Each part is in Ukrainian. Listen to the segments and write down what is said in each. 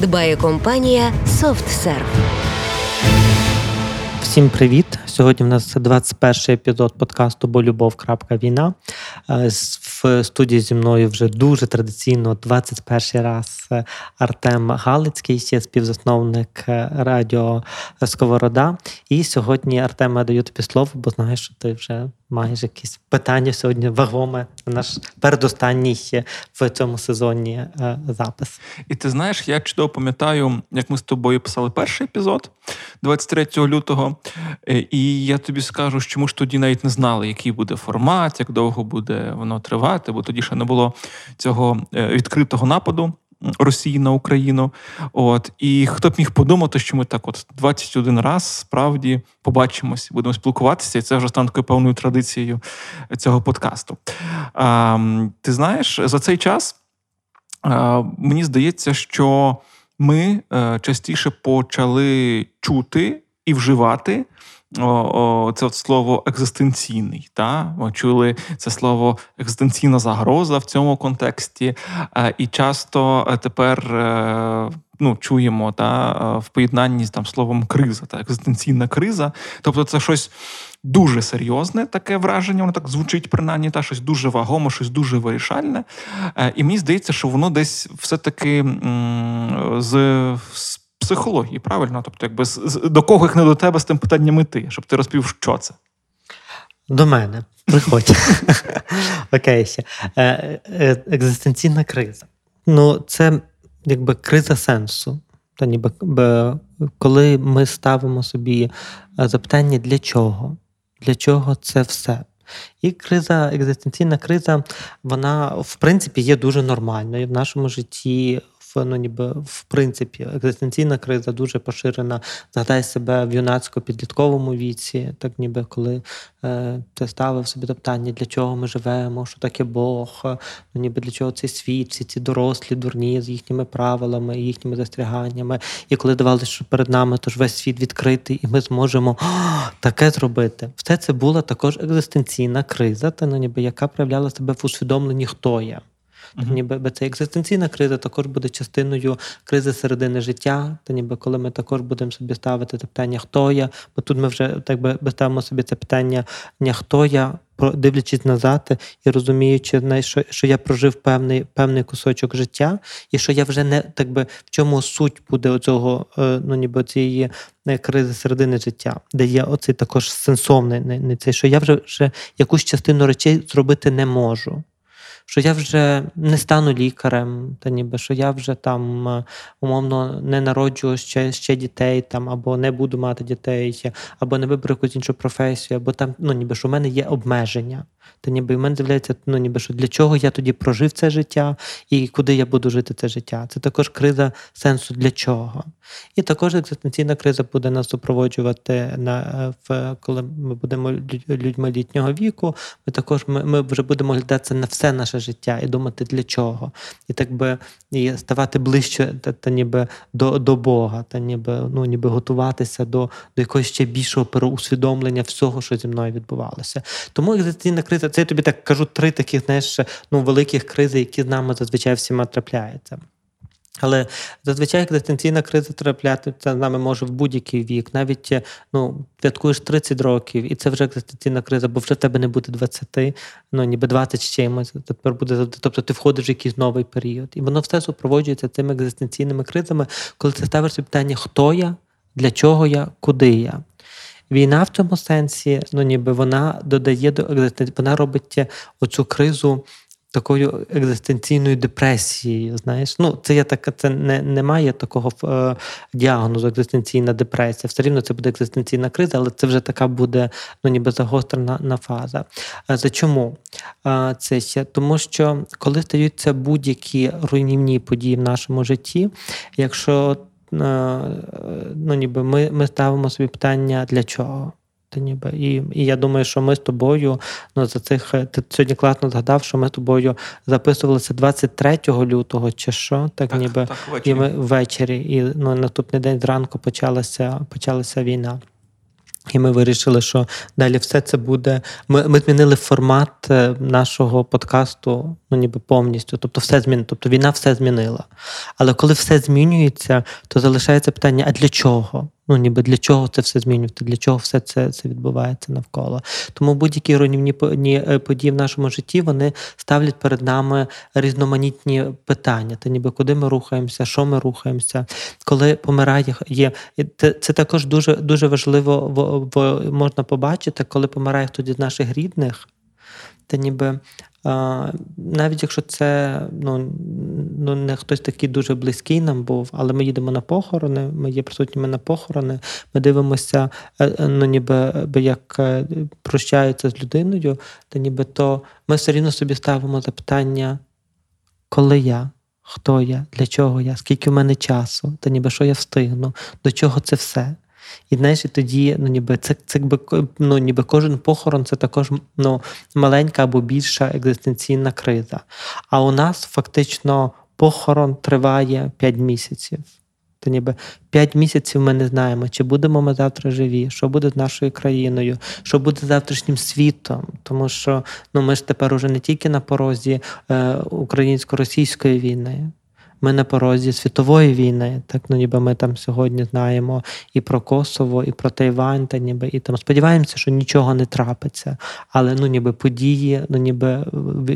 дбає компанія SoftServe. Всім привіт! Сьогодні в нас 21 епізод подкасту Бо любов. війна. Е, в студії зі мною вже дуже традиційно 21 раз е, Артем Галицький, співзасновник е, радіо Сковорода. І сьогодні Артем, я даю тобі слово, бо знаєш, що ти вже маєш якісь питання сьогодні вагоме. Наш передостанній в цьому сезоні запис. І ти знаєш, я чудово пам'ятаю, як ми з тобою писали перший епізод 23 лютого. І я тобі скажу, що ми ж тоді навіть не знали, який буде формат, як довго буде воно тривати, бо тоді ще не було цього е, відкритого нападу. Росії на Україну, от і хто б міг подумати, що ми так, от 21 раз справді побачимось, будемо спілкуватися, і це вже стане такою певною традицією цього подкасту. А, Ти знаєш, за цей час а, мені здається, що ми е, частіше почали чути і вживати це слово екзистенційний. Та? Ми чули це слово екзистенційна загроза в цьому контексті, е, і часто е, тепер е, ну, чуємо та, в поєднанні з там словом криза, та екзистенційна криза. Тобто, це щось. Дуже серйозне таке враження, воно так звучить, принаймні, та щось дуже вагоме, щось дуже вирішальне. І мені здається, що воно десь все-таки з психології, правильно? Тобто, якби до кого їх не до тебе з тим питанням іти, щоб ти розповів, що це. До мене. Приходь. Окей, ще. Е, е, екзистенційна криза. Ну, це якби криза сенсу. Та ніби коли ми ставимо собі е, запитання, для чого? Для чого це все? І криза, екзистенційна криза, вона в принципі є дуже нормальною в нашому житті ну ніби в принципі екзистенційна криза дуже поширена. Згадай себе в юнацько-підлітковому віці, так ніби коли е, ти ставив собі питання, для чого ми живемо, що таке Бог, ну ніби для чого цей світ, всі ці дорослі, дурні з їхніми правилами, їхніми застеріганнями. І коли давалося, що перед нами тож весь світ відкритий, і ми зможемо таке зробити. Все це була також екзистенційна криза, та ну ніби яка проявляла себе в усвідомленні, хто я. Mm-hmm. Ніби це екзистенційна криза також буде частиною кризи середини життя. Та ніби коли ми також будемо собі ставити це питання, хто я, бо тут ми вже так би ставимо собі це питання не хто я, дивлячись назад і розуміючи, що що я прожив певний певний кусочок життя, і що я вже не так би в чому суть буде оцього, е, ну ніби цієї е, кризи середини життя, де є оцей також сенсовний не цей, що я вже вже якусь частину речей зробити не можу що я вже не стану лікарем, та ніби що я вже там е, умовно не народжу ще ще дітей, там або не буду мати дітей, або не виберу якусь іншу професію, або там ну ніби що в мене є обмеження. Та ніби в мене з'являється, ну ніби що для чого я тоді прожив це життя і куди я буду жити це життя. Це також криза сенсу для чого. І також екзистенційна криза буде нас супроводжувати на е, в коли ми будемо людьми літнього віку. Ми також ми, ми вже будемо глядатися на все наше життя і думати для чого, і так би і ставати ближче та, та ніби до до Бога, та ніби ну ніби готуватися до до якогось ще більшого переусвідомлення всього, що зі мною відбувалося. Тому екзистенційна криза це я тобі так кажу три таких знаєш, ну великих кризи, які з нами зазвичай всіма трапляються. Але зазвичай екзистенційна криза трапляється з нами може в будь-який вік. Навіть ну, святкуєш 30 років, і це вже екзистенційна криза, бо вже в тебе не буде 20, ну ніби 20 з чимось. Тепер буде тобто ти входиш в якийсь новий період. І воно все супроводжується цими екзистенційними кризами, коли ти ставиш питання, хто я, для чого я, куди я. Війна в цьому сенсі, ну ніби вона додає до вона робить оцю кризу такою екзистенційною депресією. Знаєш, ну це я така, це не немає такого е, діагнозу, екзистенційна депресія. Все рівно це буде екзистенційна криза, але це вже така буде ну ніби загострена на фаза. А за чому а, це ще? Тому що коли стаються будь-які руйнівні події в нашому житті, якщо ну, ніби ми, ми ставимо собі питання для чого. Та ніби і і я думаю, що ми з тобою ну за цих ти сьогодні класно згадав, що ми з тобою записувалися 23 лютого, чи що, так, так ніби так, ввечері. і ми ввечері, і ну наступний день зранку почалася почалася війна. І ми вирішили, що далі все це буде. Ми ми змінили формат е, нашого подкасту, ну ніби повністю. Тобто, все змінило. Тобто війна все змінила. Але коли все змінюється, то залишається питання: а для чого? Ну, ніби для чого це все змінюється, для чого все це це відбувається навколо. Тому будь-які руйнівні е, події в нашому житті вони ставлять перед нами різноманітні питання. Та ніби куди ми рухаємося, що ми рухаємося, коли помирає є. Це це також дуже дуже важливо можна побачити, коли помирає хтось з наших рідних. Та ніби навіть якщо це ну, ну, не хтось такий дуже близький нам був, але ми їдемо на похорони, ми є присутніми на похорони, ми дивимося, е, е, ну ніби як е, прощаються з людиною, то ніби то ми все рівно собі ставимо запитання, коли я, хто я, для чого я, скільки в мене часу, та ніби що я встигну, до чого це все. І знаєш, і тоді, ну ніби це це ну, ніби кожен похорон це також ну, маленька або більша екзистенційна криза. А у нас фактично похорон триває 5 місяців. То ніби 5 місяців ми не знаємо, чи будемо ми завтра живі, що буде з нашою країною, що буде з завтрашнім світом. Тому що ну, ми ж тепер уже не тільки на порозі е, українсько-російської війни. Ми на порозі світової війни, так ну ніби ми там сьогодні знаємо і про Косово, і про Тайвань, та ніби і там сподіваємося, що нічого не трапиться, але ну ніби події ну ніби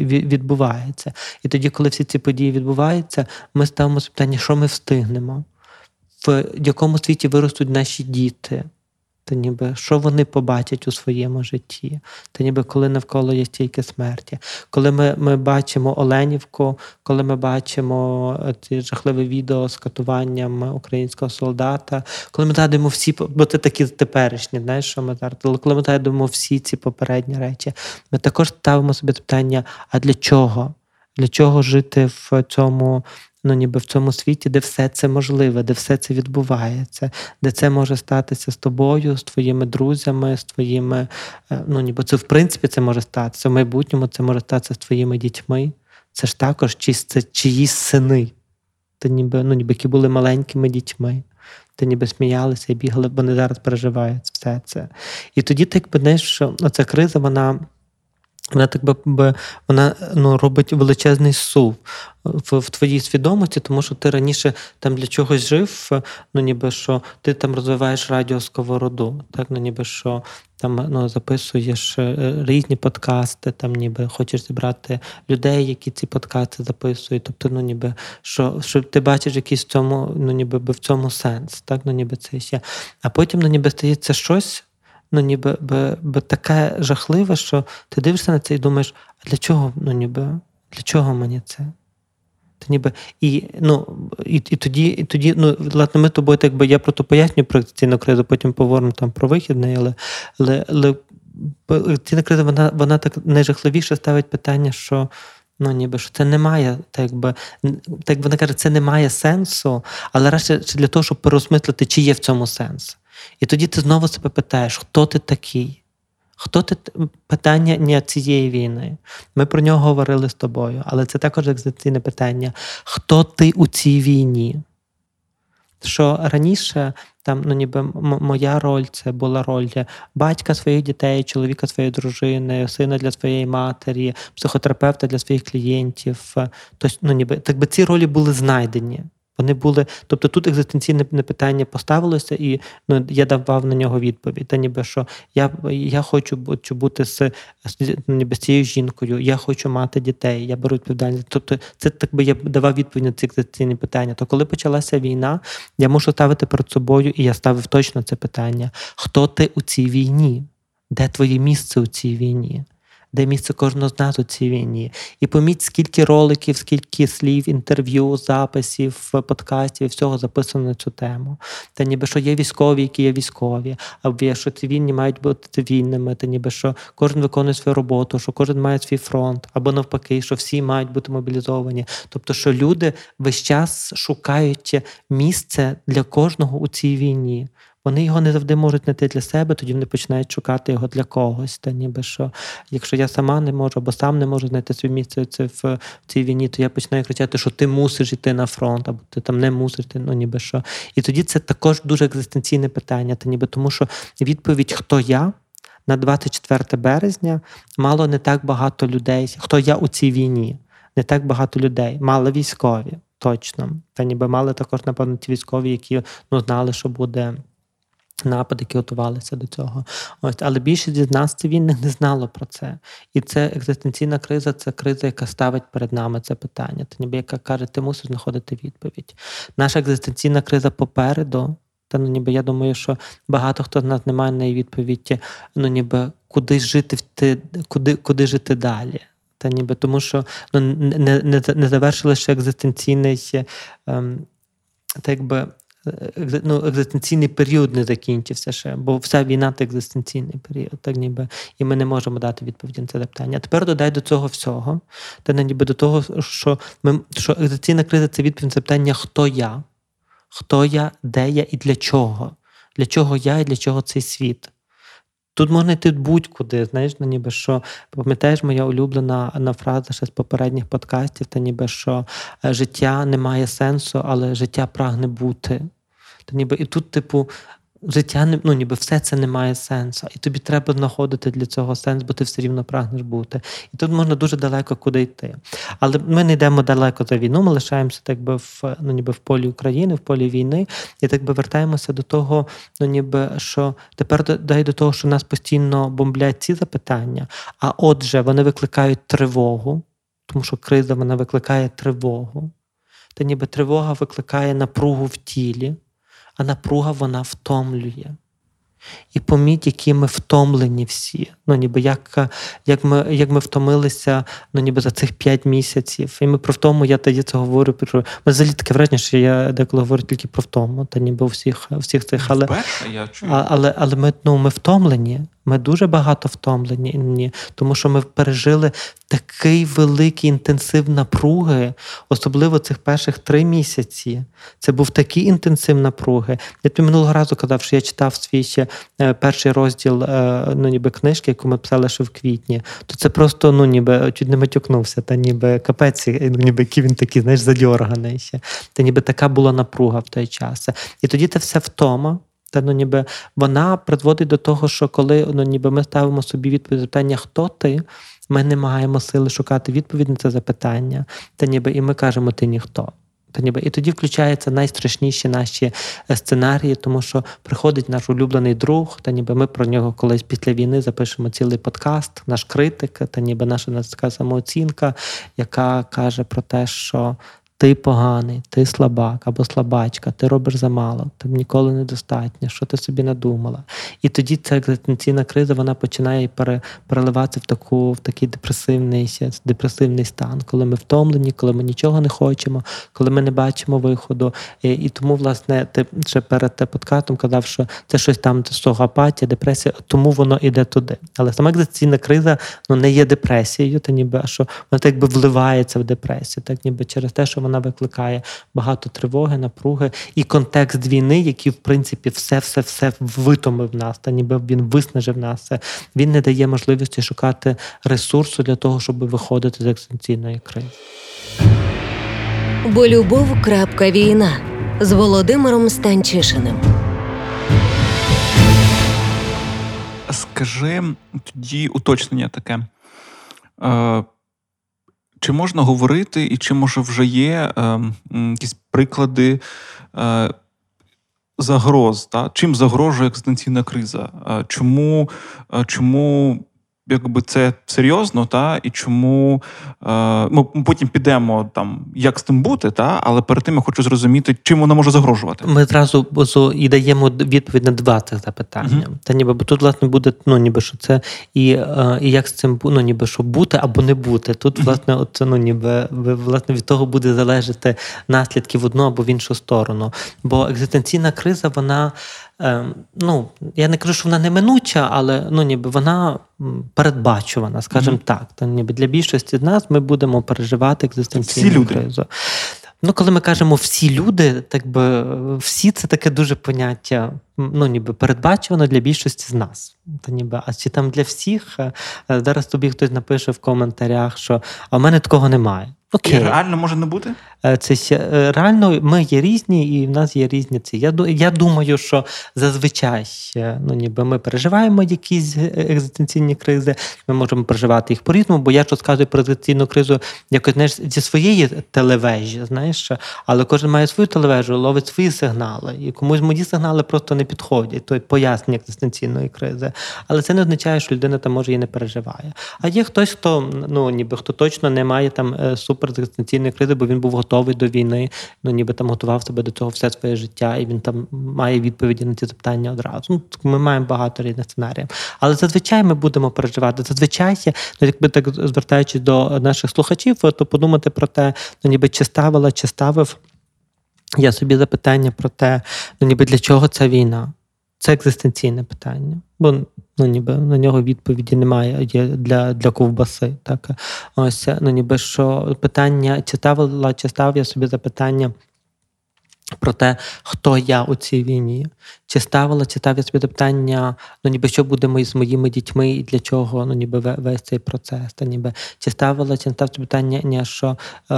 відбуваються. І тоді, коли всі ці події відбуваються, ми ставимо питання, що ми встигнемо, в якому світі виростуть наші діти то ніби що вони побачать у своєму житті, то ніби коли навколо є стільки смерті. Коли ми ми бачимо Оленівку, коли ми бачимо е, ці жахливе відео з катуванням українського солдата, коли ми згадуємо всі, бо це такі теперішні, знаєш, що ми зараз, але коли ми згадуємо всі ці попередні речі, ми також ставимо собі питання: а для чого? Для чого жити в цьому ну ніби в цьому світі, де все це можливе, де все це відбувається, де це може статися з тобою, з твоїми друзями, з твоїми, е, ну ніби це в принципі це може статися. В майбутньому це може статися з твоїми дітьми. Це ж також чи, це чиїсь сини, Та ніби, ну, ніби які були маленькими дітьми. Ти ніби сміялися і бігали, бо вони зараз переживають все це. І тоді якби знаєш, що ця криза, вона вона так би вона ну, робить величезний сув в, в твоїй свідомості, тому що ти раніше там для чогось жив, ну ніби що ти там розвиваєш радіосковороду, так ну ніби що там ну, записуєш е, різні подкасти, там ніби хочеш зібрати людей, які ці подкасти записують. Тобто, ну ніби що що ти бачиш якийсь в цьому, ну ніби в цьому сенс, так ну ніби це ще. А потім ну ніби стається щось ну ніби би, би таке жахливе, що ти дивишся на це і думаєш, а для чого ну ніби, для чого мені це? Ти ніби, І ну, і, і тоді, і тоді, ну, власне, ми тобою, так би я про то пояснюю про ціну кризу, потім поговоримо там про вихідний, але але, але ціна криза, вона вона так найжахливіше ставить питання, що ну, ніби що це не має, так якби, так вона каже, це не має сенсу, але радше для того, щоб переосмислити, чи є в цьому сенс. І тоді ти знову себе питаєш, хто ти такий? Хто ти питання не цієї війни? Ми про нього говорили з тобою, але це також екзистенційне питання: хто ти у цій війні? Що раніше там, ну ніби моя роль це була роль батька своїх дітей, чоловіка своєї дружини, сина для своєї матері, психотерапевта для своїх клієнтів. Тобто, ну ніби так би ці ролі були знайдені. Вони були, тобто тут екзистенційне питання поставилося, і ну я давав на нього відповідь. Та ніби що я я хочу бути з, ніби з цією жінкою, я хочу мати дітей, я беру відповідальність. Тобто, це так би я давав відповідь на ці екзистенційні питання. То коли почалася війна, я мушу ставити перед собою, і я ставив точно це питання: хто ти у цій війні? Де твоє місце у цій війні? Де місце кожного з нас у цій війні. І поміть, скільки роликів, скільки слів, інтерв'ю, записів, подкастів, і всього записано на цю тему. Та ніби що є військові, які є військові, або що цивільні мають бути цивільними, та ніби що кожен виконує свою роботу, що кожен має свій фронт, або навпаки, що всі мають бути мобілізовані. Тобто, що люди весь час шукають місце для кожного у цій війні. Вони його не завжди можуть знайти для себе, тоді вони починають шукати його для когось. Та ніби що, якщо я сама не можу або сам не можу знайти своє місце це в цій війні, то я починаю кричати, що ти мусиш йти на фронт, або ти там не мусиш йти, ну ніби що. І тоді це також дуже екзистенційне питання, та ніби тому, що відповідь, хто я. На 24 березня мало не так багато людей. Хто я у цій війні? Не так багато людей. Мали військові, точно. Та ніби мали також, напевно, ті військові, які ну, знали, що буде напад, які готувалися до цього. Ось, але більшість з нас цивільних не знало про це. І це екзистенційна криза, це криза, яка ставить перед нами це питання. Та ніби яка каже, ти мусиш знаходити відповідь. Наша екзистенційна криза попереду. Та ну ніби я думаю, що багато хто з нас не має на її відповіді, ну ніби куди жити куди, куди жити далі. Та ніби тому, що ну, не не, не завершили ще екзистенційний ем, так якби ну, екзистенційний період не закінчився ще, бо вся війна це екзистенційний період, так ніби, і ми не можемо дати відповіді на це питання. А тепер додай до цього всього, та ніби до того, що ми що екзистенційна криза це відповідь на це питання, хто я, хто я, де я і для чого? Для чого я і для чого цей світ? Тут можна йти будь-куди, знаєш, ну, ніби що пам'ятаєш, моя улюблена на фраза ще з попередніх подкастів, та ніби що е, життя не має сенсу, але життя прагне бути. Та ніби і тут, типу, життя ну, ніби все це не має сенсу. І тобі треба знаходити для цього сенс, бо ти все рівно прагнеш бути. І тут можна дуже далеко куди йти. Але ми не йдемо далеко за війну, ми лишаємося так би в ну, ніби в полі України, в полі війни, і так би вертаємося до того, ну ніби що тепер дай до того, що нас постійно бомблять ці запитання. А отже, вони викликають тривогу, тому що криза вона викликає тривогу. Та ніби тривога викликає напругу в тілі а напруга вона втомлює. І поміть, які ми втомлені всі. Ну, ніби як як, ми як ми втомилися ну, ніби за цих п'ять місяців. І ми про втому, я тоді це говорю. Про... Ми взагалі таке враження, що я деколи говорю тільки про втому, та ніби у всіх всіх цих. Але я чую. але, але ми ну, ми втомлені. Ми дуже багато втомлені, тому що ми пережили такий великий інтенсив напруги, особливо цих перших три місяці. Це був такий інтенсив напруги. Я тобі минулого разу казав, що я читав свій ще е, перший розділ е, ну, ніби книжки, яку ми писали ще в квітні. То це просто ну, ніби чуть не матюкнувся, та ніби капець, ніби який він такий, знаєш, задьорганий ще. Та ніби така була напруга в той час. І тоді це все втома. Та ну ніби вона призводить до того, що коли ну ніби ми ставимо собі відповідь запитання, хто ти, ми не маємо сили шукати відповідь на це запитання, та ніби і ми кажемо ти ніхто. Та ніби. І тоді включаються найстрашніші наші е, сценарії, тому що приходить наш улюблений друг, та ніби ми про нього колись після війни запишемо цілий подкаст, наш критик, та ніби наша така самооцінка, яка каже про те, що ти поганий, ти слабак або слабачка, ти робиш замало, тобі ніколи недостатньо, що ти собі надумала. І тоді ця екзистенційна криза вона починає пере, переливатися в таку, в такий депресивний депресивний стан, коли ми втомлені, коли ми нічого не хочемо, коли ми не бачимо виходу. І, і тому, власне, ти ще перед те подкастом казав, що це щось там апатія, депресія, тому воно іде туди. Але сама екзистенційна криза ну, не є депресією, та ніби а що вона так би вливається в депресію, так ніби через те, що вона вона викликає багато тривоги, напруги і контекст війни, який, в принципі, все-все-все витомив нас, та ніби він виснажив нас. Він не дає можливості шукати ресурсу для того, щоб виходити з екзистенційної кризи. Бо любов. Війна з Володимиром Станчишиним. Скажи тоді уточнення таке. Чи можна говорити, і чи може вже є е, якісь приклади е, загроз? Та? Чим загрожує екзистенційна криза? Е, чому, е, чому якби це серйозно, та і чому е, ми потім підемо там, як з тим бути, та але перед тим я хочу зрозуміти, чим вона може загрожувати. Ми зразу бозу і даємо відповідь на два цих запитання. Мгм. Та ніби бо тут власне буде ну ніби що це і, е, і як з цим ну, ніби що бути або не бути. Тут власне, от ну ніби власне від того буде залежати наслідки в одну або в іншу сторону. Бо екзистенційна криза, вона. ем, Ну, я не кажу, що вона неминуча, але ну, ніби вона передбачувана, скажімо Мгм. так. То ніби для більшості з нас ми будемо переживати екзистенційну Всі люди. кризу. Ну, коли ми кажемо всі люди, так би всі це таке дуже поняття, ну ніби передбачувано для більшості з нас. Та ніби, а чи там для всіх? Е, Зараз тобі хтось напише в коментарях, що а в мене такого немає. І реально може не бути? Е, це е, реально ми є різні, і в нас є різні ці. Я я думаю, що зазвичай е, ну, ніби ми переживаємо якісь екзистенційні кризи. Ми можемо переживати їх по-різному, бо я ж розказую про екзистенційну кризу якось знаєш, зі своєї телевежі, знаєш, але кожен має свою телевежу, ловить свої сигнали. І комусь мої сигнали просто не підходять, то пояснення екзистенційної кризи. Але це не означає, що людина там може і не переживає. А є хтось, хто ну ніби хто точно не має там е, супер кризи, бо він був готовий до війни, ну ніби там готував себе до цього все своє життя, і він там має відповіді на ці запитання одразу. Ну ми маємо багато різних сценаріїв. Але зазвичай ми будемо переживати. Зазвичай, ну якби так звертаючись до наших слухачів, то подумати про те, ну ніби чи ставила, чи ставив. Я собі запитання про те, ну ніби для чого ця війна? Це екзистенційне питання, бо ну ніби на нього відповіді немає є для, для ковбаси. Так ось ну ніби що питання, чи ставила, чи став я собі запитання про те, хто я у цій війні, чи ставила, чи ставив я собі запитання, ну ніби що буде мої- з моїми дітьми і для чого ну ніби ве- весь цей процес, та ніби. Чи ставила, чи не ставила питання, ні, що е,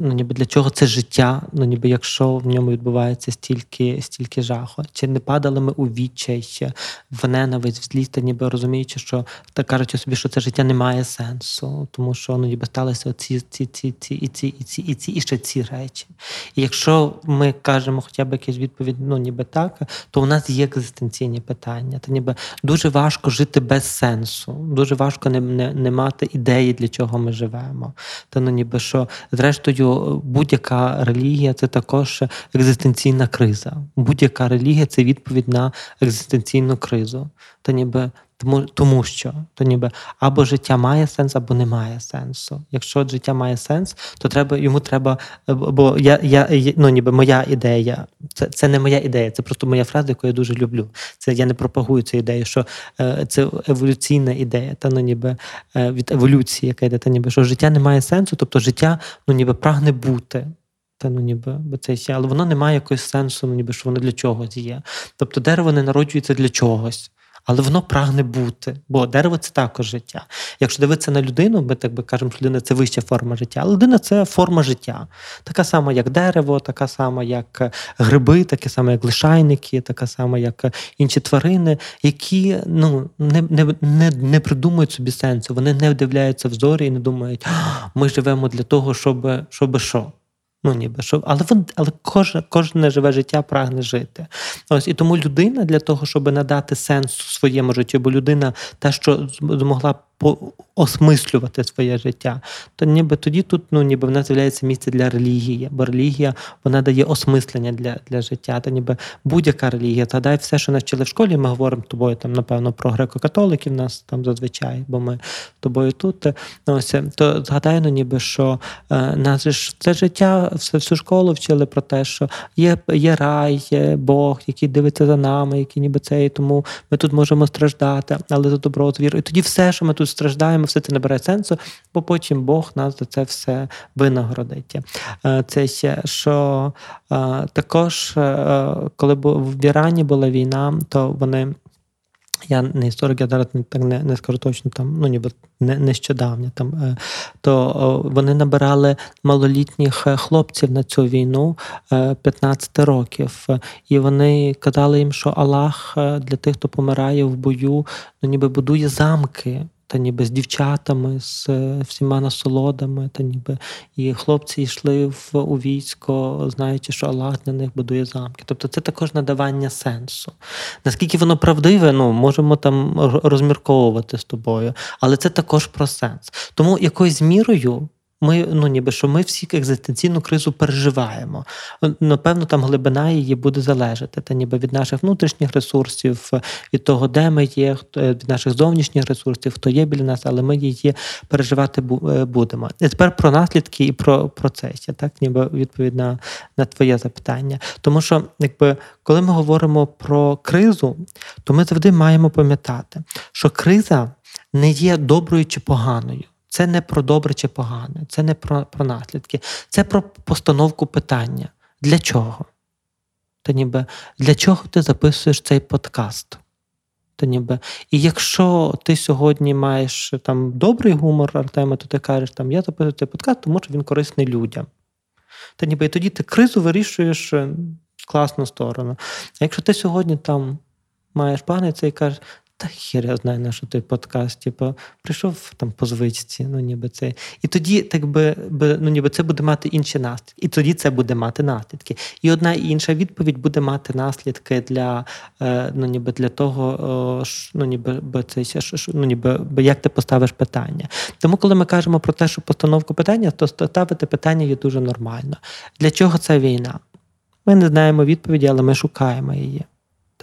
ну ніби для чого це життя, ну ніби якщо в ньому відбувається стільки, стільки жаху, чи не падали ми у відчай, в ненависть, в злість, та ніби розуміючи, що так кажучи собі, що це життя не має сенсу, тому що ну ніби сталися ці, ці, ці, ці, і ці, і ці, і ці, і ще ці речі. І якщо ми кажемо хоча б якусь відповідь, ну ніби так, то у нас є екзистенційні питання. Та ніби дуже важко жити без сенсу, дуже важко не, не, не мати ідеї, для чого ми живемо. Та ну ніби що, зрештою, будь-яка релігія це також екзистенційна криза. Будь-яка релігія це відповідь на екзистенційну кризу. Та ніби тому, тому що то ніби або життя має сенс, або не має сенсу. Якщо життя має сенс, то треба йому треба. е, Бо я, я ну ніби моя ідея, це, це не моя ідея, це просто моя фраза, яку я дуже люблю. Це я не пропагую цю ідею, що е, це еволюційна ідея, та ну ніби е, від еволюції, яка йде, та ніби що життя не має сенсу, тобто життя ну ніби прагне бути. Та ну ніби бо це ще, але воно не має якогось сенсу, ну ніби що воно для чогось є. Тобто дерево не народжується для чогось. Але воно прагне бути, бо дерево це також життя. Якщо дивитися на людину, ми так би кажемо, що людина це вища форма життя. Але людина це форма життя. Така сама, як дерево, така сама, як е, гриби, таке саме, як лишайники, така сама, як е, інші тварини, які ну, не, не, не, не придумують собі сенсу. Вони не вдивляються в зорі і не думають, «А, ми живемо для того, щоб, щоб що. Ну, ніби що, але вон, але кожне, кожне живе життя прагне жити. Ось і тому людина для того, щоб надати сенс своєму життю, бо людина та що зм- змогла осмислювати своє життя, то ніби тоді тут ну, ніби в нас з'являється місце для релігії, бо релігія вона дає осмислення для, для життя. Та ніби будь-яка релігія. Згадай все, що навчили в школі. Ми говоримо з тобою там, напевно, про греко-католиків нас там зазвичай, бо ми з тобою тут. Ось то згадай, ну ніби що е, нас ж це життя, все всю школу вчили про те, що є, є рай, є Бог, який дивиться за нами, який ніби це, і тому ми тут можемо страждати, але за добро з вірою. І тоді все, що ми тут страждаємо, все це не бере сенсу, бо потім Бог нас за це все винагородить. Е, Це ще що е, також, е, коли в Ірані була війна, то вони. Я не історик, я зараз не так не, не скажу точно там, ну ніби не нещодавно там, то вони набирали малолітніх хлопців на цю війну е, 15 років, і вони казали їм, що Аллах для тих, хто помирає в бою, ну ніби будує замки та ніби з дівчатами, з е, всіма насолодами, та ніби і хлопці йшли в у військо, знаючи, що Аллах для них будує замки. Тобто це також надавання сенсу. Наскільки воно правдиве, ну можемо там розмірковувати з тобою, але це також про сенс. Тому якоюсь мірою ми, ну ніби що ми всі екзистенційну кризу переживаємо. Напевно, там глибина її буде залежати, та ніби від наших внутрішніх ресурсів, від того, де ми є, від наших зовнішніх ресурсів, хто є біля нас, але ми її переживати е, будемо. І тепер про наслідки і про процесі, так ніби відповідь на, на твоє запитання. Тому що, якби коли ми говоримо про кризу, то ми завжди маємо пам'ятати, що криза не є доброю чи поганою. Це не про добре чи погане, це не про про наслідки, це про постановку питання. Для чого? Та ніби для чого ти записуєш цей подкаст? Та ніби, І якщо ти сьогодні маєш там добрий гумор, Артема, то ти кажеш, там, я записую цей подкаст, тому що він корисний людям. Та ніби і тоді ти кризу вирішуєш в класну сторону. А якщо ти сьогодні там маєш паниця і кажеш, та хір я знаю, на що той подкаст, типу, прийшов там по звичці, ну ніби це. І тоді, так би, ну ніби це буде мати інші наслідки. І тоді це буде мати наслідки. І одна і інша відповідь буде мати наслідки для е, ну, ніби для того, ну ніби це ну, ніби як ти поставиш питання. Тому, коли ми кажемо про те, що постановку питання, то ставити питання є дуже нормально. Для чого ця війна? Ми не знаємо відповіді, але ми шукаємо її.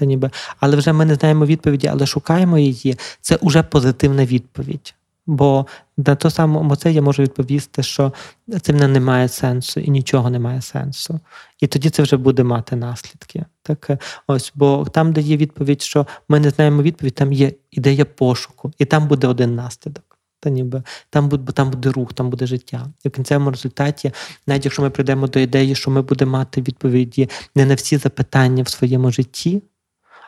Та ніби, Але вже ми не знаємо відповіді, але шукаємо її. Це вже позитивна відповідь. Бо на то саме це я можу відповісти, що це не має сенсу і нічого не має сенсу. І тоді це вже буде мати наслідки. Так, ось, Бо там, де є відповідь, що ми не знаємо відповідь, там є ідея пошуку, і там буде один наслідок. Та ніби там буде, там буде рух, там буде життя. І в кінцевому результаті, навіть якщо ми прийдемо до ідеї, що ми будемо мати відповіді не на всі запитання в своєму житті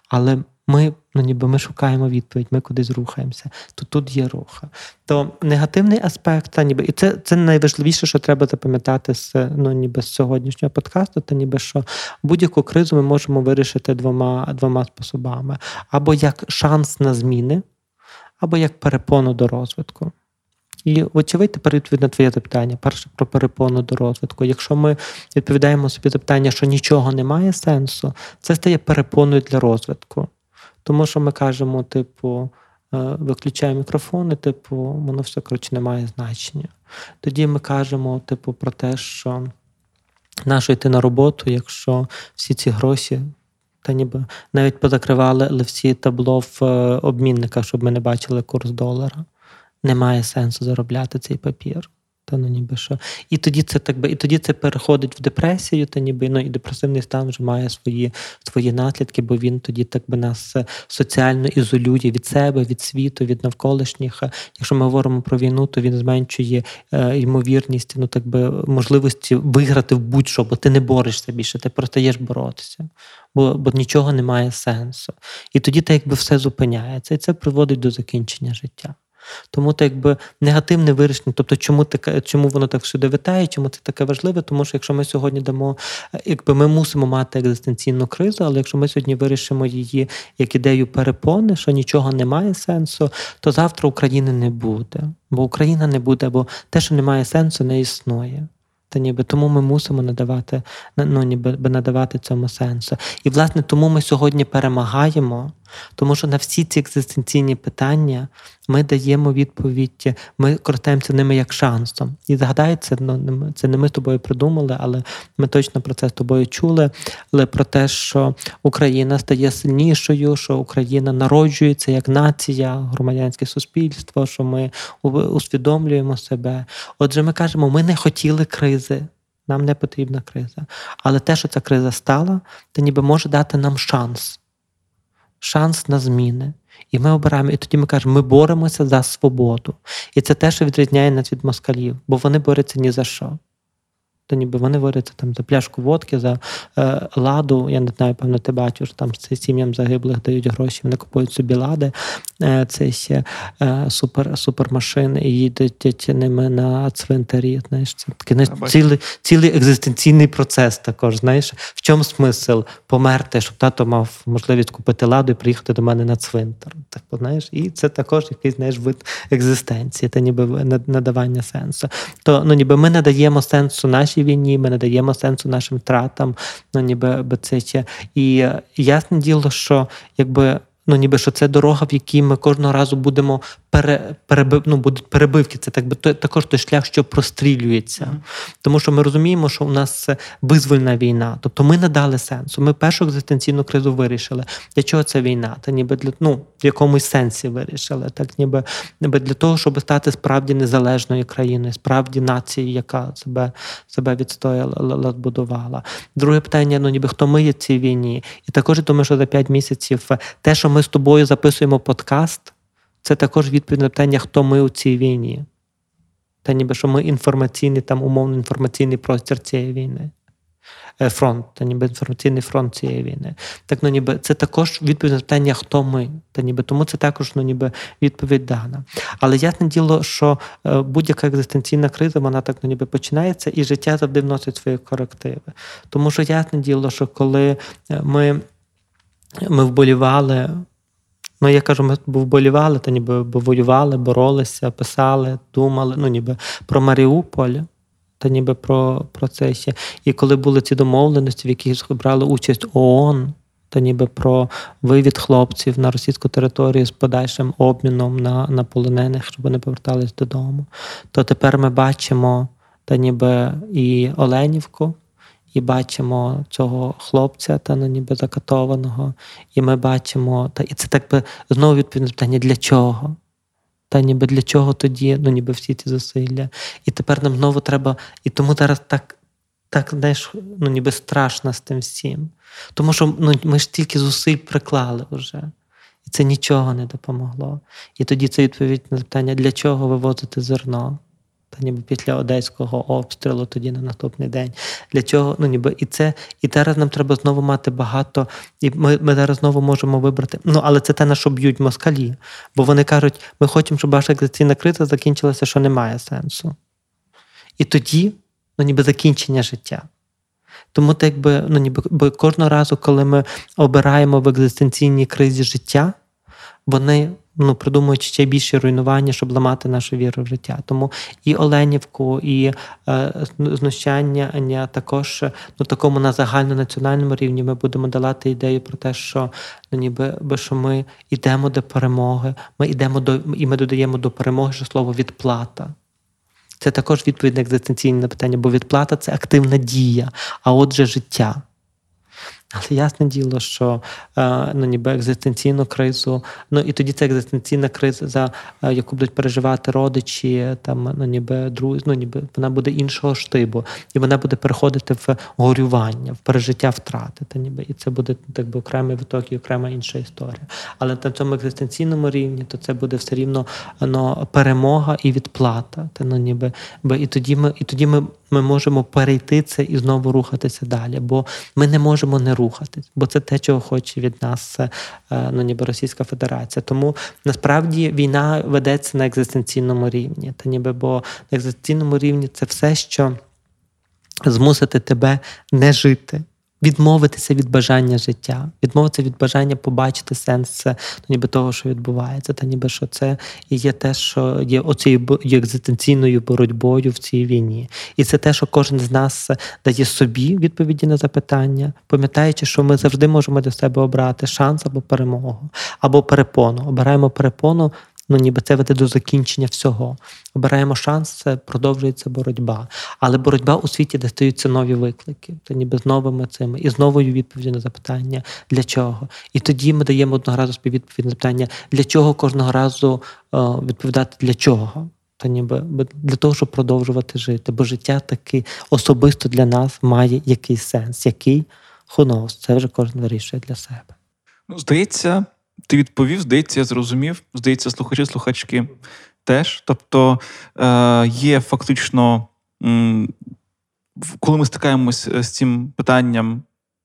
але ми ну ніби ми шукаємо відповідь, ми кудись рухаємося, то тут є руха. То негативний аспект, та ніби і це це найважливіше, що треба запам'ятати з ну ніби з сьогоднішнього подкасту, та ніби що будь-яку кризу ми можемо вирішити двома двома способами: або як шанс на зміни, або як перепону до розвитку. І, очевидь, тепер відповідь на твоє запитання. Перше про перепону до розвитку. Якщо ми відповідаємо собі запитання, що нічого не має сенсу, це стає перепоною для розвитку. Тому що ми кажемо, типу, е, виключаємо мікрофон, типу, воно все коротше не має значення. Тоді ми кажемо, типу, про те, що нащо йти на роботу, якщо всі ці гроші. Та ніби навіть позакривали всі табло в е, обмінниках, щоб ми не бачили курс долара немає сенсу заробляти цей папір. Та ну ніби що. І тоді це так би, і тоді це переходить в депресію, та ніби ну і депресивний стан вже має свої свої наслідки, бо він тоді так би нас е, соціально ізолює від себе, від світу, від навколишніх. Якщо ми говоримо про війну, то він зменшує е, ймовірність, ну так би можливості виграти в будь-що, бо ти не борешся більше, ти перестаєш боротися, бо бо нічого не має сенсу. І тоді так якби все зупиняється, і це приводить до закінчення життя. Тому це якби негативне вирішення. Тобто, чому таке, чому воно так сюди витає, чому це таке важливе? Тому що якщо ми сьогодні дамо, якби ми мусимо мати екзистенційну кризу, але якщо ми сьогодні вирішимо її як ідею перепони, що нічого не має сенсу, то завтра України не буде. Бо Україна не буде, бо те, що не має сенсу, не існує. Та ніби тому ми мусимо надавати ну, ніби надавати цьому сенсу. І, власне, тому ми сьогодні перемагаємо, тому що на всі ці екзистенційні питання ми даємо відповідь, ми користуємося ними як шансом. І згадається, ну, це не ми з тобою придумали, але ми точно про це з тобою чули. Але про те, що Україна стає сильнішою, що Україна народжується як нація, громадянське суспільство, що ми усвідомлюємо себе. Отже, ми кажемо, ми не хотіли кризи. Нам не потрібна криза. Але те, що ця криза стала, то ніби може дати нам шанс шанс на зміни. І ми обираємо, і тоді ми кажемо, ми боремося за свободу. І це те, що відрізняє нас від москалів, бо вони борються ні за що. То ніби вони борються там за пляшку водки, за е, ладу. Я не знаю, певно, ти бачиш, там це сім'ям загиблих дають гроші, вони купують собі лади. Е, це ще е, супер, супермашини і їдуть ними на цвинтарі. Знаєш, це такий знаєш, цілий, цілий екзистенційний процес також. Знаєш, в чому смисл померти, щоб тато мав можливість купити ладу і приїхати до мене на цвинтар. Так, знаєш, і це також якийсь знаєш, вид екзистенції, це ніби надавання сенсу. То ну, ніби ми надаємо сенсу нашій війні, ми не даємо сенсу нашим втратам, ну ніби би це ще. І е, ясне діло, що якби. Ну, ніби що це дорога, в якій ми кожного разу будемо пере, перебив, ну, будуть перебивки. Це так би то- також той шлях, що прострілюється. Тому що ми розуміємо, що у нас визвольна війна. Тобто ми надали сенсу. Ми першу екзистенційну кризу вирішили. Для чого це війна? Та ніби для ну, в якомусь сенсі вирішили. Так ніби, ніби для того, щоб стати справді незалежною країною, справді нацією, яка себе, себе відстояла, збудувала. Друге питання: ну ніби хто ми є в цій війні? І також я думаю, що за 5 місяців е, те, що ми з тобою записуємо подкаст, це також відповідь на питання, хто ми у цій війні. Та ніби що ми інформаційний, там умовно інформаційний простір цієї війни. Е, Фронт, та ніби інформаційний фронт цієї війни. Так, ну ніби це також відповідь на питання, хто ми. Та ніби тому це також ну, ніби відповідь дана. Але ясне діло, що е, будь-яка екзистенційна криза, вона так ну, ніби починається, і життя завжди вносить свої корективи. Тому що ясне діло, що коли е, ми, ми вболівали. Ну, я кажу, ми вболівали, то ніби воювали, боролися, писали, думали, ну ніби про Маріуполь, та ніби про, про це ще. І коли були ці домовленості, в яких брали участь ООН, та ніби про вивід хлопців на російську територію з подальшим обміном на, на полонених, щоб вони повертались додому, то тепер ми бачимо та ніби і Оленівку. І бачимо цього хлопця, та ну, ніби закатованого, і ми бачимо, та і це так би знову відповідне питання, для чого? Та ніби для чого тоді, ну ніби всі ці зусилля. І тепер нам знову треба, і тому зараз так, так знаєш, ну ніби страшно з тим всім. Тому що ну, ми ж тільки зусиль приклали вже. І це нічого не допомогло. І тоді це відповідь на питання, для чого вивозити зерно? Та ніби після одеського обстрілу тоді на наступний день. Для чого? Ну ніби і це, і зараз нам треба знову мати багато, і ми, ми зараз знову можемо вибрати. Ну, але це те, на що б'ють москалі. Бо вони кажуть, ми хочемо, щоб ваша екзистенційна криза закінчилася, що немає сенсу. І тоді, ну ніби закінчення життя. Тому так якби, ну ніби бо кожного разу, коли ми обираємо в екзистенційній кризі життя, вони ну, придумують ще більше руйнування, щоб ламати нашу віру в життя. Тому і Оленівку, і е, знущання також ну, такому на загальнонаціональному рівні ми будемо давати ідею про те, що ну, ніби би, що ми йдемо до перемоги, ми йдемо до і ми додаємо до перемоги що слово відплата. Це також відповідь на екзистенційне питання, бо відплата це активна дія, а отже, життя. Але ясне діло, що е, ну, ніби екзистенційну кризу, ну і тоді це екзистенційна криза, за е, яку будуть переживати родичі, там ну ніби друзі, ну ніби вона буде іншого штибу, і вона буде переходити в горювання, в пережиття втрати. Та ніби і це буде так би окремий виток і окрема інша історія. Але на цьому екзистенційному рівні, то це буде все рівно ну, перемога і відплата. Та ну ніби і тоді ми, і тоді ми. Ми можемо перейти це і знову рухатися далі, бо ми не можемо не рухатись, бо це те, чого хоче від нас ну, ніби Російська Федерація. Тому насправді війна ведеться на екзистенційному рівні. Та ніби бо на екзистенційному рівні це все, що змусити тебе не жити. Відмовитися від бажання життя, відмовитися від бажання побачити сенс ну, ніби того, що відбувається, та ніби що це і є те, що є оцією екзистенційною боротьбою в цій війні. І це те, що кожен з нас дає собі відповіді на запитання, пам'ятаючи, що ми завжди можемо для себе обрати шанс або перемогу, або перепону. Обираємо перепону. Ну, ніби це веде до закінчення всього. Обираємо шанс, це продовжується боротьба. Але боротьба у світі, де стаються нові виклики, це ніби з новими цими, і з новою відповіддю на запитання для чого. І тоді ми даємо одного разу співвідповідь на запитання, для чого кожного разу о, відповідати для чого. Та ніби для того, щоб продовжувати жити. Бо життя таки особисто для нас має якийсь сенс, який хунос, це вже кожен вирішує для себе. Ну, здається. Ти відповів, здається, я зрозумів. Здається, слухачі, слухачки теж. Тобто е, є фактично коли ми стикаємось е, з цим питанням,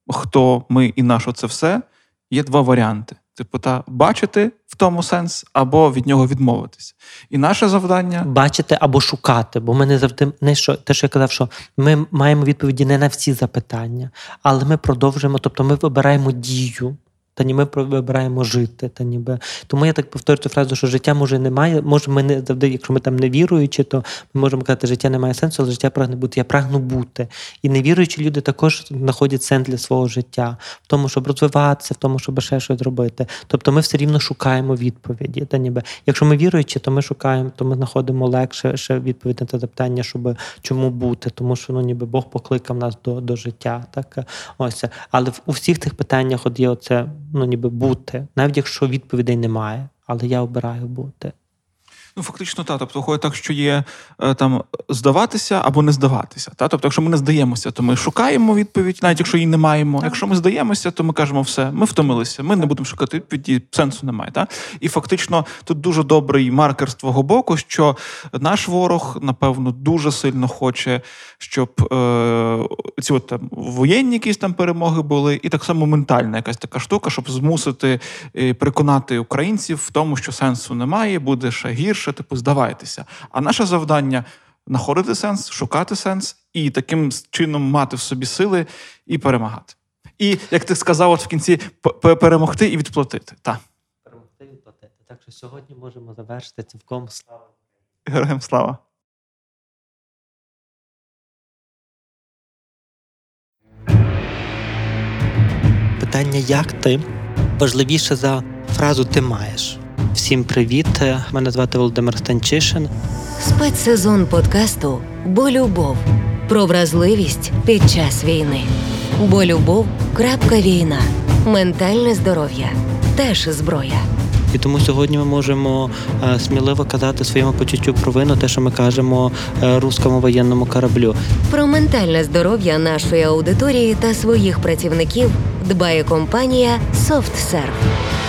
хто ми і на що це все, є два варіанти. Типу, та бачити в тому сенс або від нього відмовитися. І наше завдання Бачити або шукати, бо ми не завжди не що те, що я казав, що ми маємо відповіді не на всі запитання, але ми продовжуємо, тобто ми вибираємо дію. Та ні, ми вибираємо жити, та ніби тому я так повторю цю фразу, що життя може немає. Може, ми не завжди, якщо ми там не віруючі, то ми можемо казати, що життя не має сенсу, але життя прагне бути. Я прагну бути. І невіруючі люди також знаходять сенс для свого життя в тому, щоб розвиватися, в тому, щоб ще щось робити. Тобто ми все рівно шукаємо відповіді. Та ніби якщо ми віруючі, то ми шукаємо, то ми знаходимо легше ще відповідь на те запитання, щоб чому бути, тому що ну ніби Бог покликав нас до, до життя. Так ось але в- у всіх тих питаннях от є оце, ну ніби бути, навіть якщо відповідей немає, але я обираю бути. Ну, фактично, та. Тобто, виходить так, що є е, там здаватися або не здаватися. Та? Тобто, якщо ми не здаємося, то ми шукаємо відповідь, навіть якщо її не маємо. Якщо ми здаємося, то ми кажемо, все, ми втомилися, ми не будемо шукати відповіді, сенсу немає. Та? І фактично тут дуже добрий маркер з твого боку, що наш ворог, напевно, дуже сильно хоче, щоб е, ці от там воєнні якісь там перемоги були, і так само ментальна якась така штука, щоб змусити е, переконати українців в тому, що сенсу немає, буде ще гірше, типу, здавайтеся. А наше завдання знаходити сенс, шукати сенс і таким чином мати в собі сили і перемагати. І як ти сказав, от в кінці перемогти і відплатити. Так, Перемогти і платити. Так що сьогодні можемо завершити цілком слава. героям слава. Питання як ти важливіше за фразу ти маєш. Всім привіт! Мене звати Володимир Станчишин. Спецсезон подкасту Бо любов про вразливість під час війни. Бо любов. крапка війна. Ментальне здоров'я теж зброя. І тому сьогодні ми можемо е, сміливо казати своєму почуттю провину, те, що ми кажемо е, руському воєнному кораблю. Про ментальне здоров'я нашої аудиторії та своїх працівників дбає компанія SoftServe.